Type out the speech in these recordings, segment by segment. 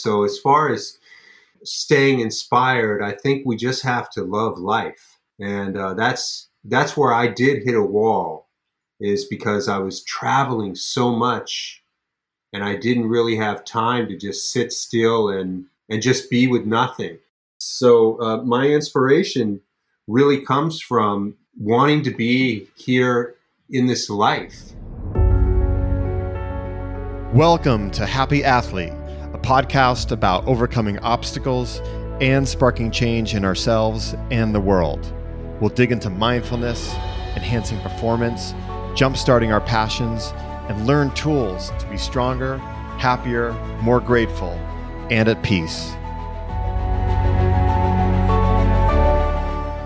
So as far as staying inspired, I think we just have to love life, and uh, that's that's where I did hit a wall, is because I was traveling so much, and I didn't really have time to just sit still and and just be with nothing. So uh, my inspiration really comes from wanting to be here in this life. Welcome to Happy Athlete, a podcast about overcoming obstacles and sparking change in ourselves and the world. We'll dig into mindfulness, enhancing performance, jumpstarting our passions, and learn tools to be stronger, happier, more grateful, and at peace.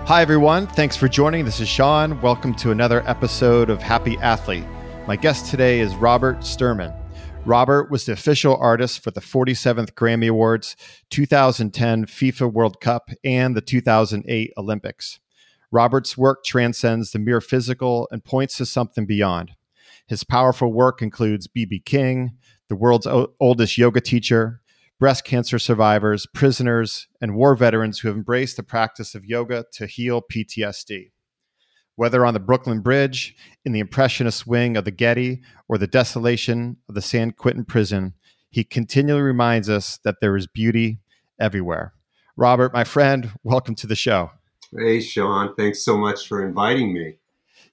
Hi, everyone. Thanks for joining. This is Sean. Welcome to another episode of Happy Athlete. My guest today is Robert Sturman. Robert was the official artist for the 47th Grammy Awards, 2010 FIFA World Cup, and the 2008 Olympics. Robert's work transcends the mere physical and points to something beyond. His powerful work includes B.B. King, the world's o- oldest yoga teacher, breast cancer survivors, prisoners, and war veterans who have embraced the practice of yoga to heal PTSD. Whether on the Brooklyn Bridge, in the Impressionist wing of the Getty, or the desolation of the San Quentin prison, he continually reminds us that there is beauty everywhere. Robert, my friend, welcome to the show. Hey, Sean. Thanks so much for inviting me.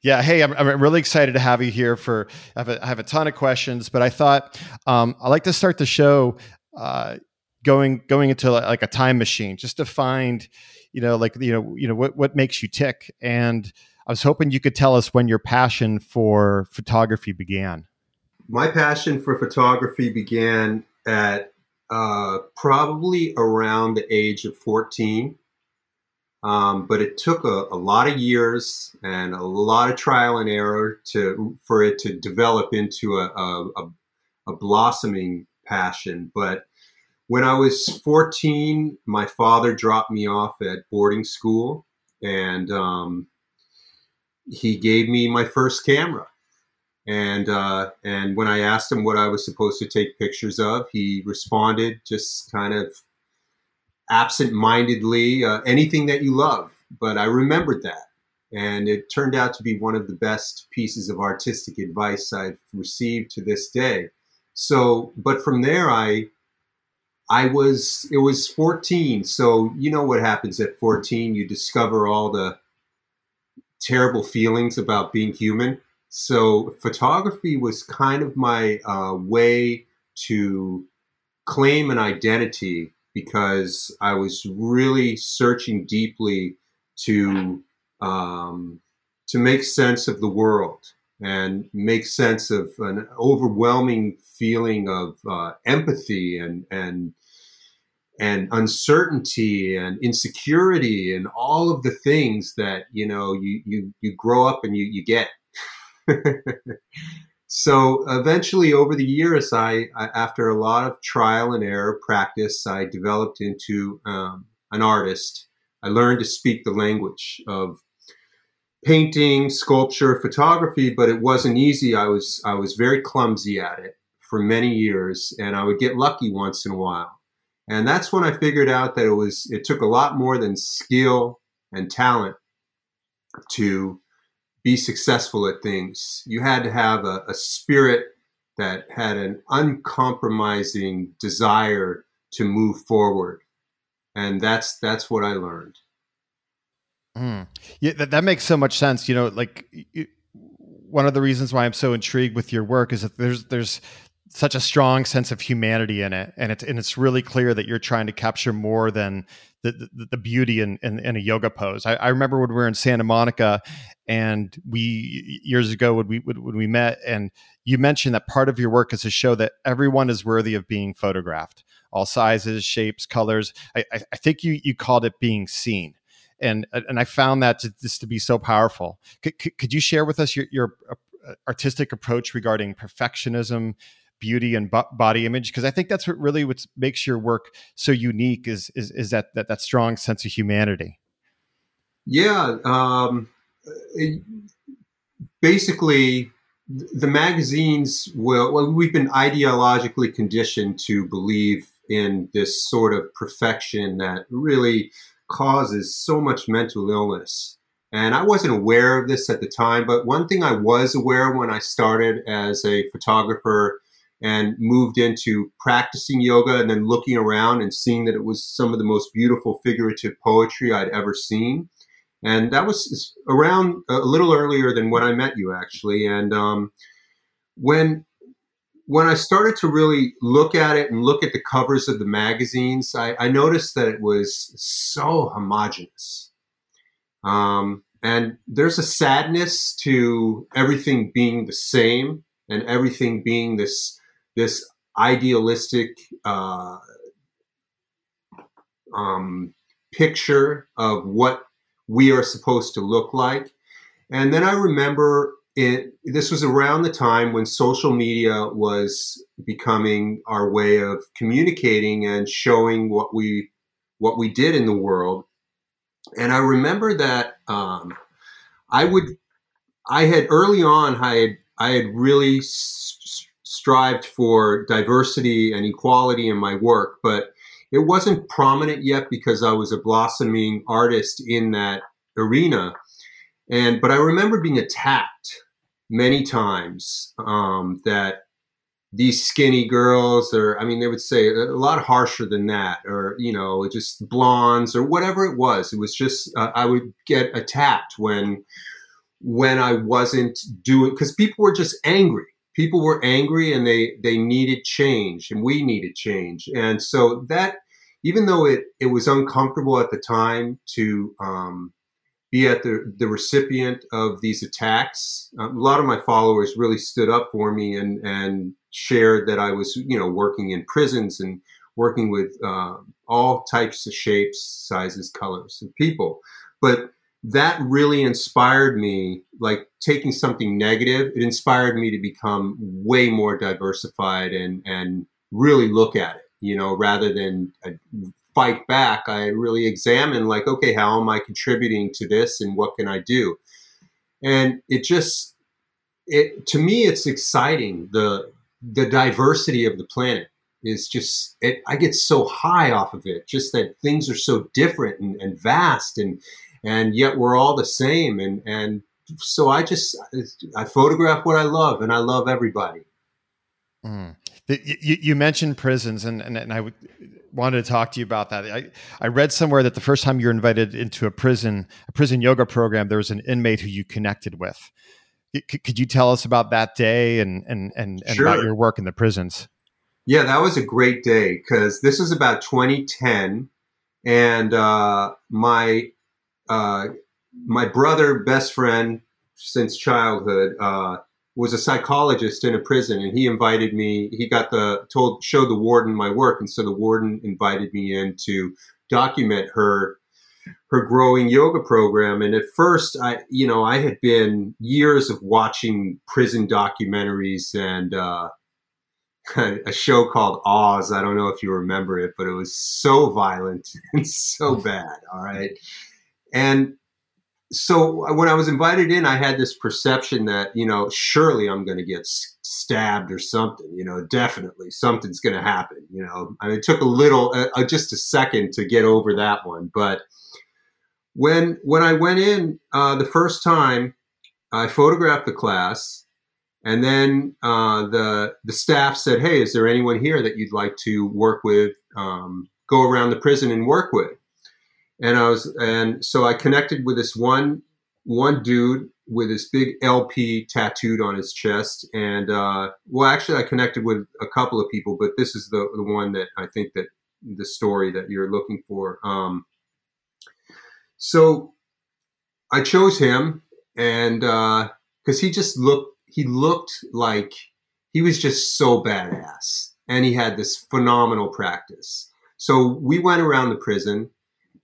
Yeah, hey, I'm, I'm really excited to have you here. For I have a, I have a ton of questions, but I thought um, I like to start the show uh, going going into like a time machine, just to find, you know, like you know, you know what what makes you tick, and I was hoping you could tell us when your passion for photography began. My passion for photography began at uh, probably around the age of 14. Um, but it took a, a, lot of years and a lot of trial and error to for it to develop into a, a, a blossoming passion. But when I was 14, my father dropped me off at boarding school, and um, he gave me my first camera. And uh, and when I asked him what I was supposed to take pictures of, he responded just kind of absent-mindedly, uh, anything that you love. But I remembered that, and it turned out to be one of the best pieces of artistic advice I've received to this day. So, but from there, I I was it was 14. So you know what happens at 14? You discover all the terrible feelings about being human. So photography was kind of my uh, way to claim an identity because I was really searching deeply to um, to make sense of the world and make sense of an overwhelming feeling of uh, empathy and and and uncertainty and insecurity and all of the things that you know you you you grow up and you you get. So eventually over the years I, I, after a lot of trial and error practice i developed into um, an artist. I learned to speak the language of painting sculpture photography but it wasn't easy. I was i was very clumsy at it for many years and i would get lucky once in a while and that's when I figured out that it was it took a lot more than skill and talent to be successful at things. You had to have a, a spirit that had an uncompromising desire to move forward. And that's that's what I learned. Mm. Yeah, that, that makes so much sense. You know, like you, one of the reasons why I'm so intrigued with your work is that there's there's such a strong sense of humanity in it, and it's and it's really clear that you're trying to capture more than the the, the beauty in, in, in a yoga pose. I, I, remember when we were in Santa Monica, and we years ago when we when we met, and you mentioned that part of your work is to show that everyone is worthy of being photographed, all sizes, shapes, colors. I, I think you you called it being seen and and I found that to, just to be so powerful. Could, could you share with us your, your uh, artistic approach regarding perfectionism, beauty and body image because i think that's what really what makes your work so unique is is, is that, that that strong sense of humanity yeah um, it, basically the magazines will well we've been ideologically conditioned to believe in this sort of perfection that really causes so much mental illness. And I wasn't aware of this at the time, but one thing I was aware when I started as a photographer and moved into practicing yoga and then looking around and seeing that it was some of the most beautiful figurative poetry I'd ever seen. And that was around a little earlier than when I met you, actually. And um, when when I started to really look at it and look at the covers of the magazines, I, I noticed that it was so homogenous. Um, and there's a sadness to everything being the same and everything being this this idealistic uh, um, picture of what we are supposed to look like. And then I remember it, this was around the time when social media was becoming our way of communicating and showing what we what we did in the world. And I remember that um, I would I had early on I had I had really strived for diversity and equality in my work, but it wasn't prominent yet because I was a blossoming artist in that arena. And but I remember being attacked many times um, that these skinny girls, or I mean, they would say a lot harsher than that, or you know, just blondes or whatever it was. It was just uh, I would get attacked when when I wasn't doing because people were just angry people were angry and they they needed change and we needed change. And so that even though it it was uncomfortable at the time to um, be at the the recipient of these attacks a lot of my followers really stood up for me and and shared that I was you know working in prisons and working with uh, all types of shapes sizes colors of people. But that really inspired me like taking something negative it inspired me to become way more diversified and and really look at it you know rather than uh, fight back i really examine like okay how am i contributing to this and what can i do? And it just it to me it's exciting the the diversity of the planet is just it, i get so high off of it just that things are so different and, and vast and and yet we're all the same. And and so I just I photograph what I love, and I love everybody. Mm. You, you, mentioned prisons, and, and, and I w- wanted to talk to you about that. I, I read somewhere that the first time you were invited into a prison, a prison yoga program, there was an inmate who you connected with. C- could you tell us about that day and and and, and sure. about your work in the prisons? Yeah, that was a great day because this was about 2010, and uh, my uh, my brother, best friend since childhood, uh, was a psychologist in a prison, and he invited me. He got the told show the warden my work, and so the warden invited me in to document her her growing yoga program. And at first, I you know I had been years of watching prison documentaries and. Uh, a show called Oz. I don't know if you remember it, but it was so violent and so bad. All right. And so when I was invited in, I had this perception that, you know, surely I'm going to get stabbed or something, you know, definitely something's going to happen, you know. I mean, it took a little, uh, uh, just a second to get over that one. But when, when I went in uh, the first time, I photographed the class and then uh, the, the staff said, Hey, is there anyone here that you'd like to work with, um, go around the prison and work with? And I was and so I connected with this one one dude with this big LP tattooed on his chest, and uh, well, actually, I connected with a couple of people, but this is the the one that I think that the story that you're looking for. Um, so I chose him, and because uh, he just looked he looked like he was just so badass, and he had this phenomenal practice. So we went around the prison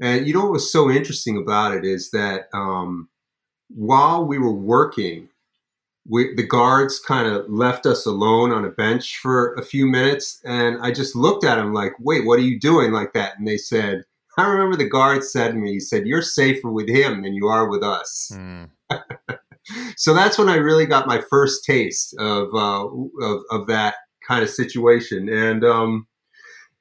and you know what was so interesting about it is that um, while we were working, we, the guards kind of left us alone on a bench for a few minutes, and I just looked at them like, "Wait, what are you doing like that?" And they said, "I remember the guard said to me, he said, you're safer with him than you are with us." Mm. so that's when I really got my first taste of uh, of, of that kind of situation, and um,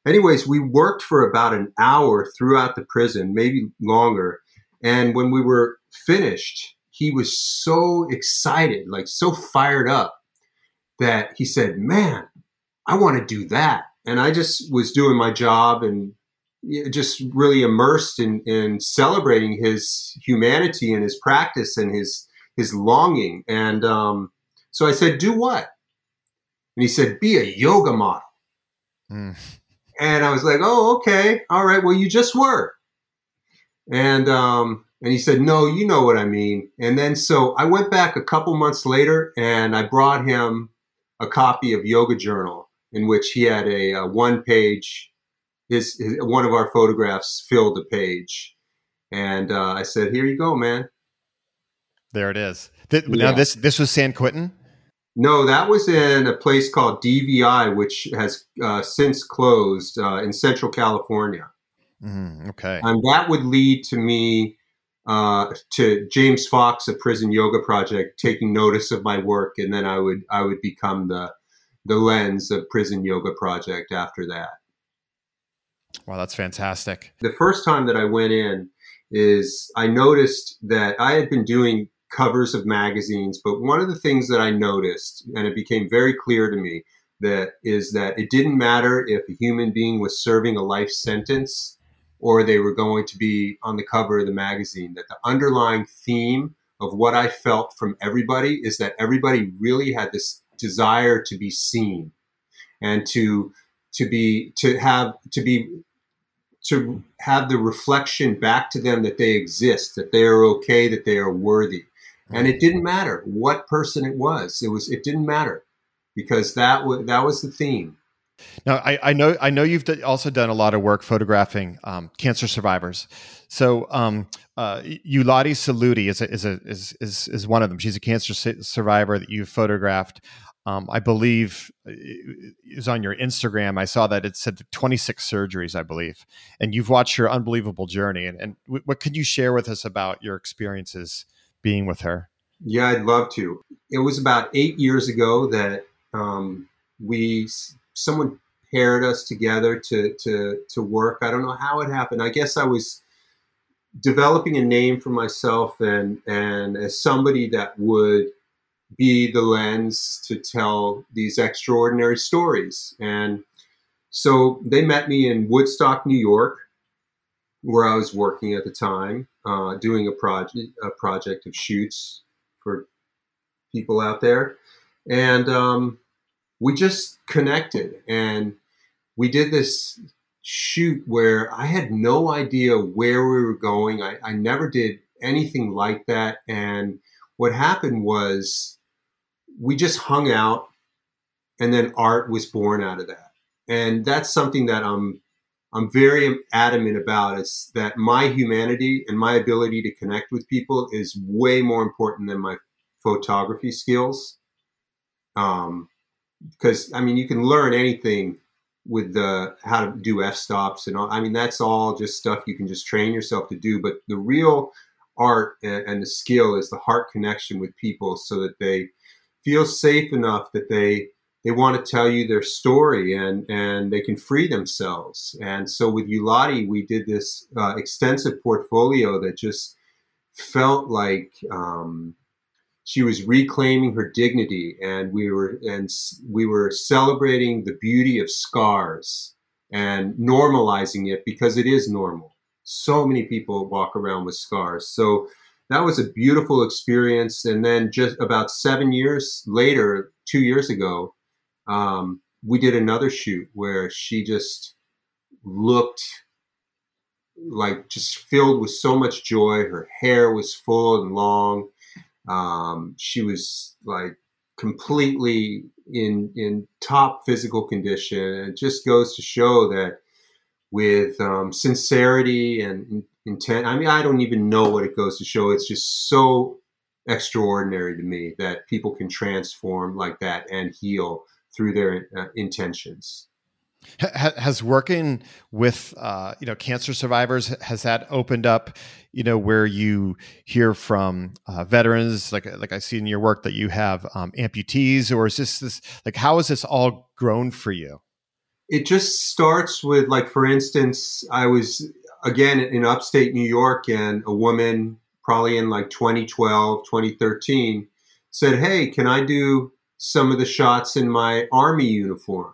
anyways, we worked for about an hour throughout the prison, maybe longer. And when we were finished, he was so excited, like so fired up that he said, Man, I want to do that. And I just was doing my job and just really immersed in, in celebrating his humanity and his practice and his his longing. And um, so I said, "Do what?" And he said, "Be a yoga model." Mm. And I was like, "Oh, okay, all right. Well, you just were." And um, and he said, "No, you know what I mean." And then so I went back a couple months later, and I brought him a copy of Yoga Journal, in which he had a, a one page his, his, one of our photographs filled the page, and uh, I said, "Here you go, man." There it is. Th- yeah. Now this this was San Quentin. No, that was in a place called DVI, which has uh, since closed uh, in Central California. Mm, okay, and that would lead to me uh, to James Fox, a prison yoga project, taking notice of my work, and then I would I would become the the lens of prison yoga project after that. Wow, that's fantastic. The first time that I went in is I noticed that I had been doing covers of magazines, but one of the things that I noticed, and it became very clear to me, that is that it didn't matter if a human being was serving a life sentence or they were going to be on the cover of the magazine, that the underlying theme of what I felt from everybody is that everybody really had this desire to be seen and to to be to have to be to have the reflection back to them that they exist, that they are okay, that they are worthy. And it didn't matter what person it was. It was it didn't matter because that was that was the theme. Now I, I know I know you've also done a lot of work photographing um, cancer survivors. So um, uh, Saludi is a, is, a, is is is one of them. She's a cancer survivor that you've photographed um, I believe is on your Instagram. I saw that it said 26 surgeries, I believe, and you've watched her unbelievable journey. And, and what could you share with us about your experiences being with her? Yeah, I'd love to. It was about eight years ago that um, we someone paired us together to to to work. I don't know how it happened. I guess I was developing a name for myself and and as somebody that would be the lens to tell these extraordinary stories. And so they met me in Woodstock, New York, where I was working at the time, uh, doing a project a project of shoots for people out there, and um, we just connected and we did this shoot where I had no idea where we were going. I, I never did anything like that, and what happened was we just hung out and then art was born out of that. And that's something that i'm i'm very adamant about is that my humanity and my ability to connect with people is way more important than my photography skills. Um because i mean you can learn anything with the how to do f stops and all i mean that's all just stuff you can just train yourself to do but the real art and, and the skill is the heart connection with people so that they feel safe enough that they they want to tell you their story and and they can free themselves. And so with Euladi, we did this uh, extensive portfolio that just felt like um, she was reclaiming her dignity, and we were and we were celebrating the beauty of scars and normalizing it because it is normal. So many people walk around with scars. So that was a beautiful experience. And then just about seven years later, two years ago, um, we did another shoot where she just looked like just filled with so much joy. Her hair was full and long. Um, she was like completely in in top physical condition. It just goes to show that with um, sincerity and intent. I mean, I don't even know what it goes to show. It's just so extraordinary to me that people can transform like that and heal through their uh, intentions. Has working with uh, you know cancer survivors has that opened up you know where you hear from uh, veterans like like I see in your work that you have um, amputees or is this this like how has this all grown for you? it just starts with like for instance i was again in upstate new york and a woman probably in like 2012 2013 said hey can i do some of the shots in my army uniform.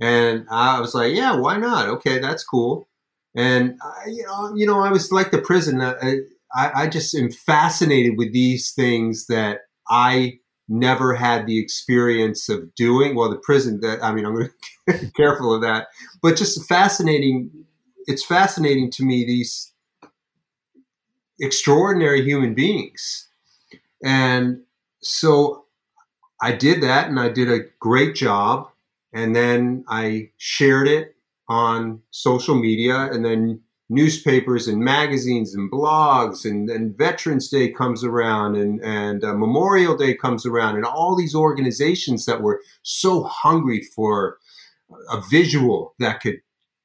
And i was like yeah why not? Okay that's cool. And I, you know you know i was like the prison. I, I just am fascinated with these things that i never had the experience of doing. Well, the prison that I mean, I'm going to be careful of that, but just fascinating. It's fascinating to me these extraordinary human beings, and so I did that, and I did a great job, and then I shared it on social media, and then newspapers and magazines and blogs and, and Veterans Day comes around and, and uh, Memorial Day comes around and all these organizations that were so hungry for a visual that could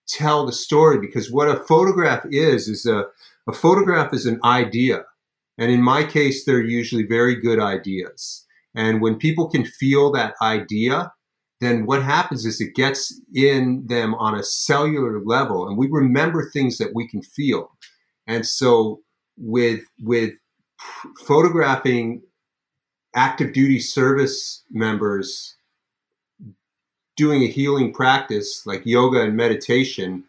tell the story. Because what a photograph is is a, a photograph is an idea. And in my case they're usually very good ideas and when people can feel that idea then what happens is it gets in them on a cellular level and we remember things that we can feel. And so with with photographing active duty service members doing a healing practice like yoga and meditation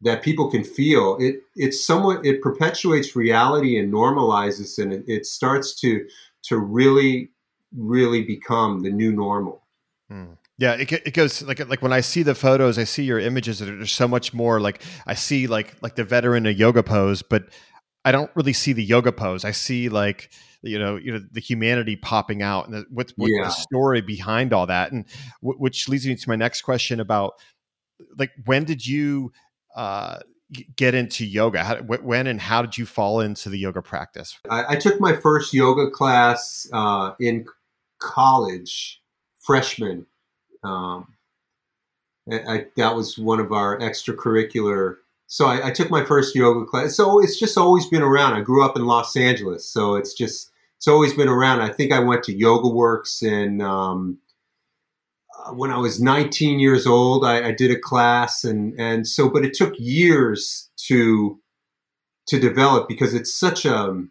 that people can feel it it's somewhat it perpetuates reality and normalizes and it, it starts to to really really become the new normal mm. Yeah, it, it goes like like when I see the photos, I see your images that are so much more like I see like like the veteran a yoga pose, but I don't really see the yoga pose. I see like you know you know the humanity popping out and the, what's, what's yeah. the story behind all that, and w- which leads me to my next question about like when did you uh, get into yoga? How, when and how did you fall into the yoga practice? I, I took my first yoga class uh, in college, freshman um, I, that was one of our extracurricular. So I, I, took my first yoga class. So it's just always been around. I grew up in Los Angeles, so it's just it's always been around. I think I went to Yoga Works and um, uh, when I was 19 years old, I, I, did a class, and and so but it took years to to develop because it's such a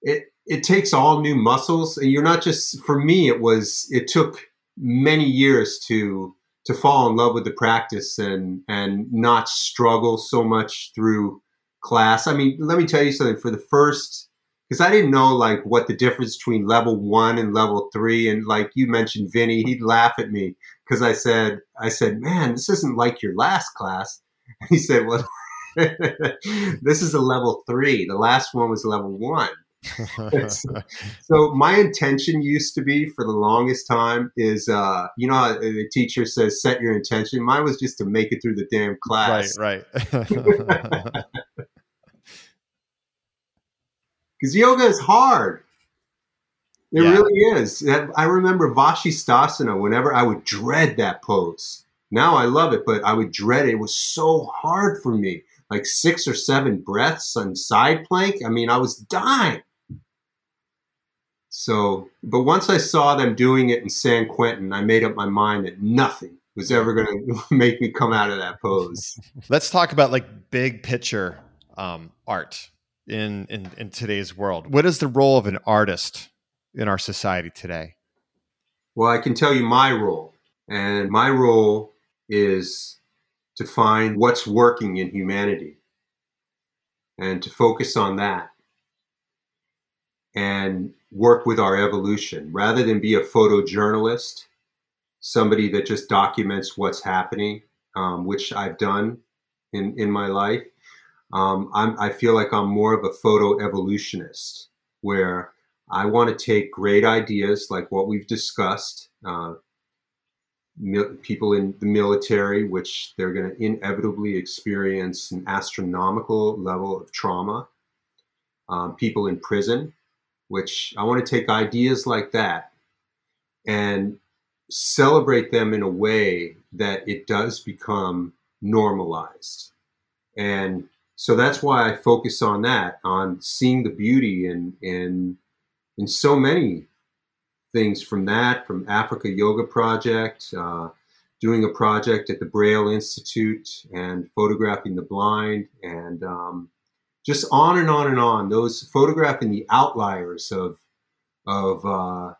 it it takes all new muscles, and you're not just for me. It was it took many years to to fall in love with the practice and and not struggle so much through class. I mean, let me tell you something. For the first, because I didn't know like what the difference between level one and level three, and like you mentioned, Vinny, he'd laugh at me because I said, I said, man, this isn't like your last class. And he said, well, this is a level three. The last one was level one. So my intention used to be for the longest time is uh you know the teacher says set your intention. Mine was just to make it through the damn class. Right right. Because yoga is hard. It yeah. really is. I remember vashisthasana whenever i would dread that pose. Now i love it but i would dread it. It was so hard for me. Like six or seven breaths on side plank. I mean i was dying so, but once I saw them doing it in San Quentin, I made up my mind that nothing was ever going to make me come out of that pose. Let's talk about like big picture um, art in, in in today's world. What is the role of an artist in our society today? Well, I can tell you my role, and my role is to find what's working in humanity and to focus on that and work with our evolution rather than be a photojournalist, somebody that just documents what's happening, um, which I've done in, in my life. Um, i feel like I'm more of a photo evolutionist where I want to take great ideas like what we've discussed, uh, people in the military, which they're going to inevitably experience an astronomical level of trauma, um, people in prison, which I want to take ideas like that and celebrate them in a way that it does become normalized. And so that's why I focus on that, on seeing the beauty in in in so many things from that, from Africa Yoga Project, uh, doing a project at the Braille Institute and photographing the blind and um, just on and on and on. Those photographing the outliers of of uh,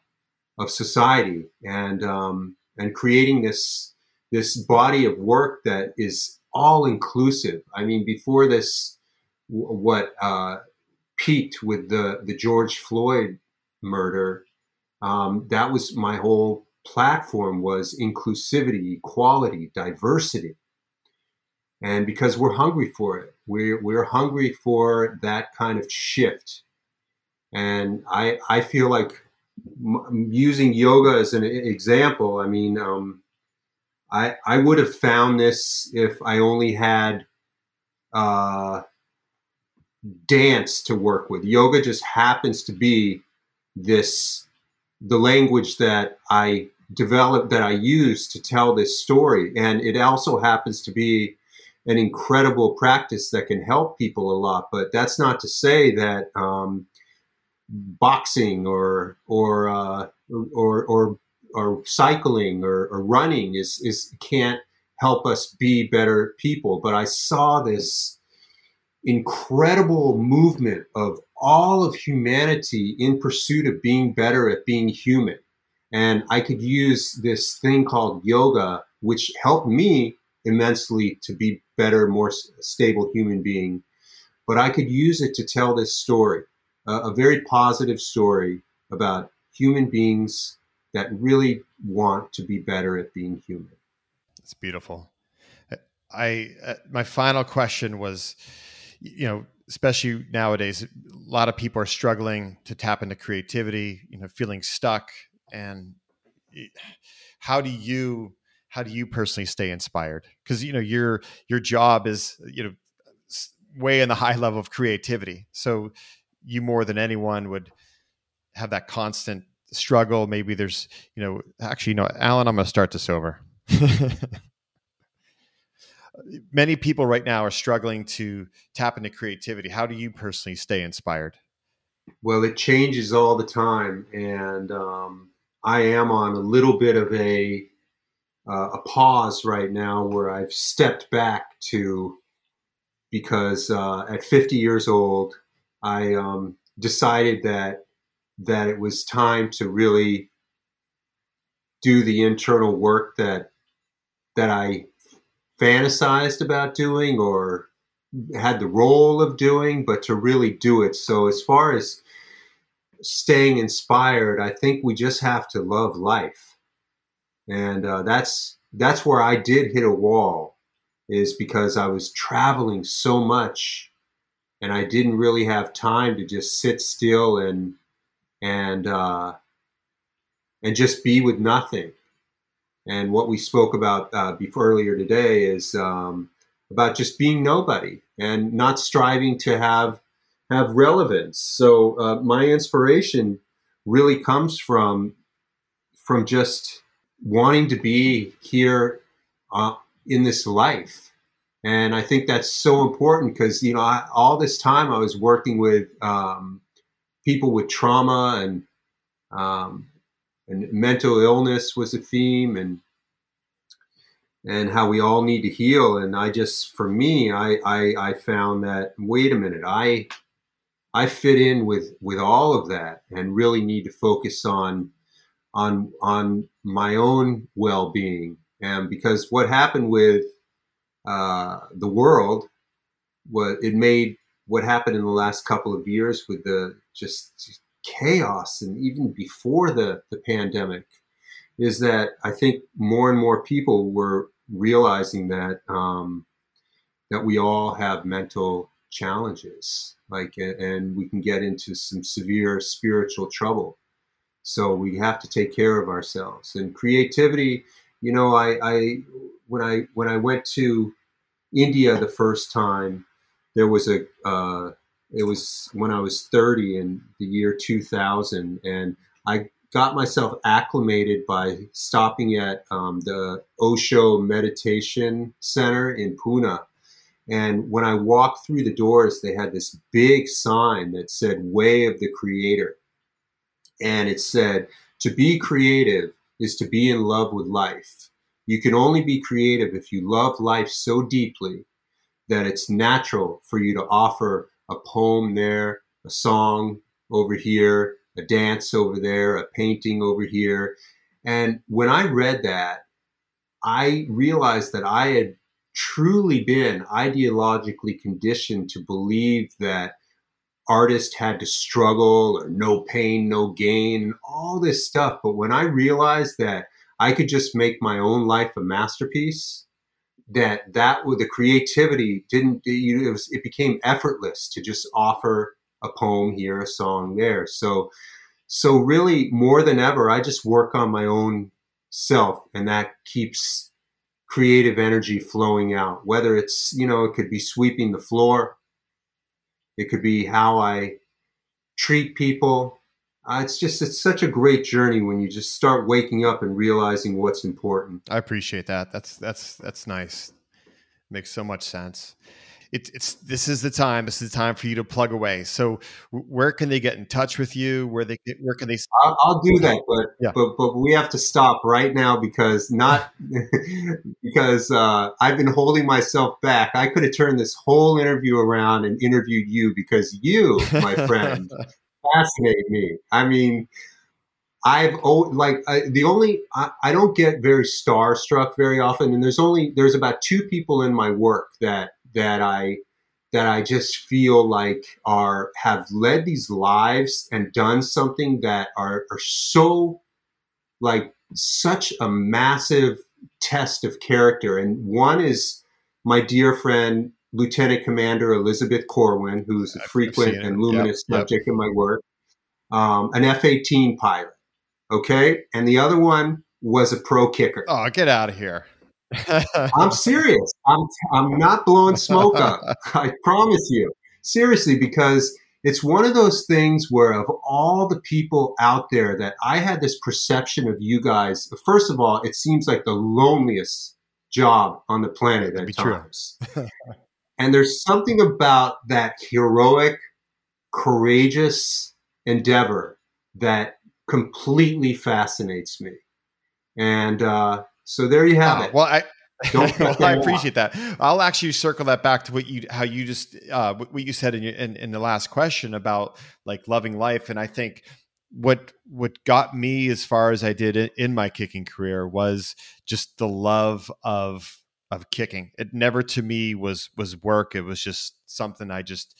of society and um, and creating this this body of work that is all inclusive. I mean, before this, what uh, peaked with the the George Floyd murder, um, that was my whole platform was inclusivity, equality, diversity. And because we're hungry for it, we're, we're hungry for that kind of shift. And I, I feel like using yoga as an example, I mean, um, I, I would have found this if I only had uh, dance to work with. Yoga just happens to be this the language that I developed that I use to tell this story, and it also happens to be an incredible practice that can help people a lot. But that's not to say that um, boxing or or, uh, or or or cycling or, or running is is can't help us be better people. But I saw this incredible movement of all of humanity in pursuit of being better at being human. And I could use this thing called yoga, which helped me immensely to be better, more stable human being. But I could use it to tell this story, a very positive story about human beings that really want to be better at being human. It's beautiful. I uh, my final question was, you know, especially nowadays, a lot of people are struggling to tap into creativity. You know, feeling stuck, and how do you how do you personally stay inspired? Because you know your your job is you know way in the high level of creativity, so you more than anyone would have that constant struggle. Maybe there's, you know, actually, you know, Alan, I'm going to start this over. Many people right now are struggling to tap into creativity. How do you personally stay inspired? Well, it changes all the time, and um, I am on a little bit of a uh, a pause right now where I've stepped back to because uh, at 50 years old, I um, decided that that it was time to really do the internal work that that I fantasized about doing or had the role of doing, but to really do it. So as far as staying inspired, I think we just have to love life, and uh, that's that's where I did hit a wall, is because I was traveling so much, and I didn't really have time to just sit still and and uh, and just be with nothing. And what we spoke about uh, before earlier today is um, about just being nobody and not striving to have have relevance. So uh, my inspiration really comes from from just wanting to be here uh, in this life. And I think that's so important because you know I, all this time I was working with um, people with trauma and um, and mental illness was a theme and and how we all need to heal and i just for me I, I i found that wait a minute i i fit in with with all of that and really need to focus on on on my own well-being and because what happened with uh, the world was it made what happened in the last couple of years with the just chaos and even before the, the pandemic is that I think more and more people were realizing that um, that we all have mental challenges, like, and we can get into some severe spiritual trouble. So we have to take care of ourselves. And creativity, you know, I, I when I when I went to India the first time, there was a uh, it was when I was 30 in the year 2000, and I got myself acclimated by stopping at um, the Osho Meditation Center in Pune. And when I walked through the doors, they had this big sign that said Way of the Creator. And it said, To be creative is to be in love with life. You can only be creative if you love life so deeply that it's natural for you to offer a poem there, a song over here, a dance over there, a painting over here. And when I read that, I realized that I had truly been ideologically conditioned to believe that artists had to struggle or no pain, no gain, all this stuff. But when I realized that I could just make my own life a masterpiece, that that the creativity didn't it, was, it became effortless to just offer a poem here, a song there. So so really more than ever, I just work on my own self, and that keeps creative energy flowing out. Whether it's you know it could be sweeping the floor, it could be how I treat people. Uh, it's just it's such a great journey when you just start waking up and realizing what's important. I appreciate that. That's that's that's nice. Makes so much sense it, it's this is the time. This is the time for you to plug away. So, where can they get in touch with you? Where they where can they? I'll, I'll do that, but yeah. but but we have to stop right now because not because uh, I've been holding myself back. I could have turned this whole interview around and interviewed you because you, my friend, fascinate me. I mean. I've like I, the only I, I, don't get very starstruck very often, and there's only there's about two people in my work that that I that I just feel like are have led these lives and done something that are are so like such a massive test of character. And one is my dear friend Lieutenant Commander Elizabeth Corwin, who's a frequent and luminous yep, subject yep. in my work, um, an F 18 pilot. Okay. And the other one was a pro kicker. Oh, get out of here. I'm serious. I'm I'm not blowing smoke up. I promise you. Seriously, because it's one of those things where of all the people out there that I had this perception of you guys, first of all, it seems like the loneliest job on the planet at times. and there's something about that heroic, courageous endeavor that completely fascinates me. And uh, so there you have oh, it. Well, I. well, I appreciate that. I'll actually circle that back to what you, how you just, uh, what you said in, your, in in the last question about like loving life, and I think what what got me as far as I did in my kicking career was just the love of of kicking. It never to me was was work. It was just something I just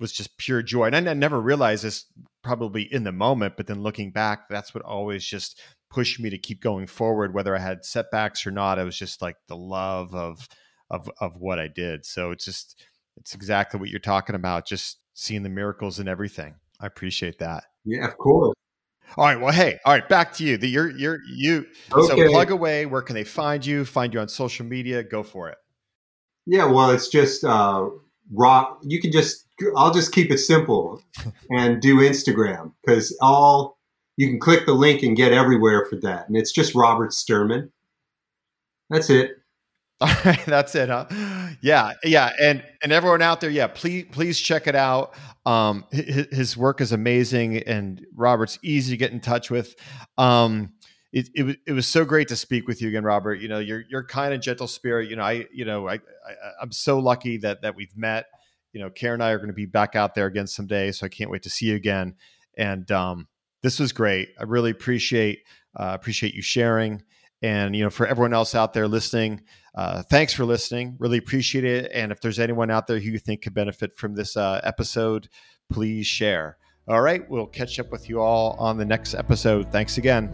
was just pure joy. And I, I never realized this probably in the moment, but then looking back, that's what always just pushed me to keep going forward, whether I had setbacks or not. It was just like the love of of of what I did. So it's just it's exactly what you're talking about, just seeing the miracles and everything. I appreciate that. Yeah, of course. All right. Well, hey, all right, back to you. The, you're you're you. Okay. So plug away. Where can they find you? Find you on social media. Go for it. Yeah. Well, it's just uh, rock. You can just. I'll just keep it simple and do Instagram because all you can click the link and get everywhere for that. And it's just Robert Sturman. That's it. That's it, huh? Yeah, yeah, and and everyone out there, yeah, please please check it out. Um, his, his work is amazing, and Robert's easy to get in touch with. Um, it, it, it was so great to speak with you again, Robert. You know, you're kind of gentle spirit. You know, I you know I, I I'm so lucky that that we've met. You know, Karen and I are going to be back out there again someday, so I can't wait to see you again. And um, this was great. I really appreciate uh, appreciate you sharing. And you know, for everyone else out there listening, uh, thanks for listening. Really appreciate it. And if there's anyone out there who you think could benefit from this uh, episode, please share. All right, we'll catch up with you all on the next episode. Thanks again.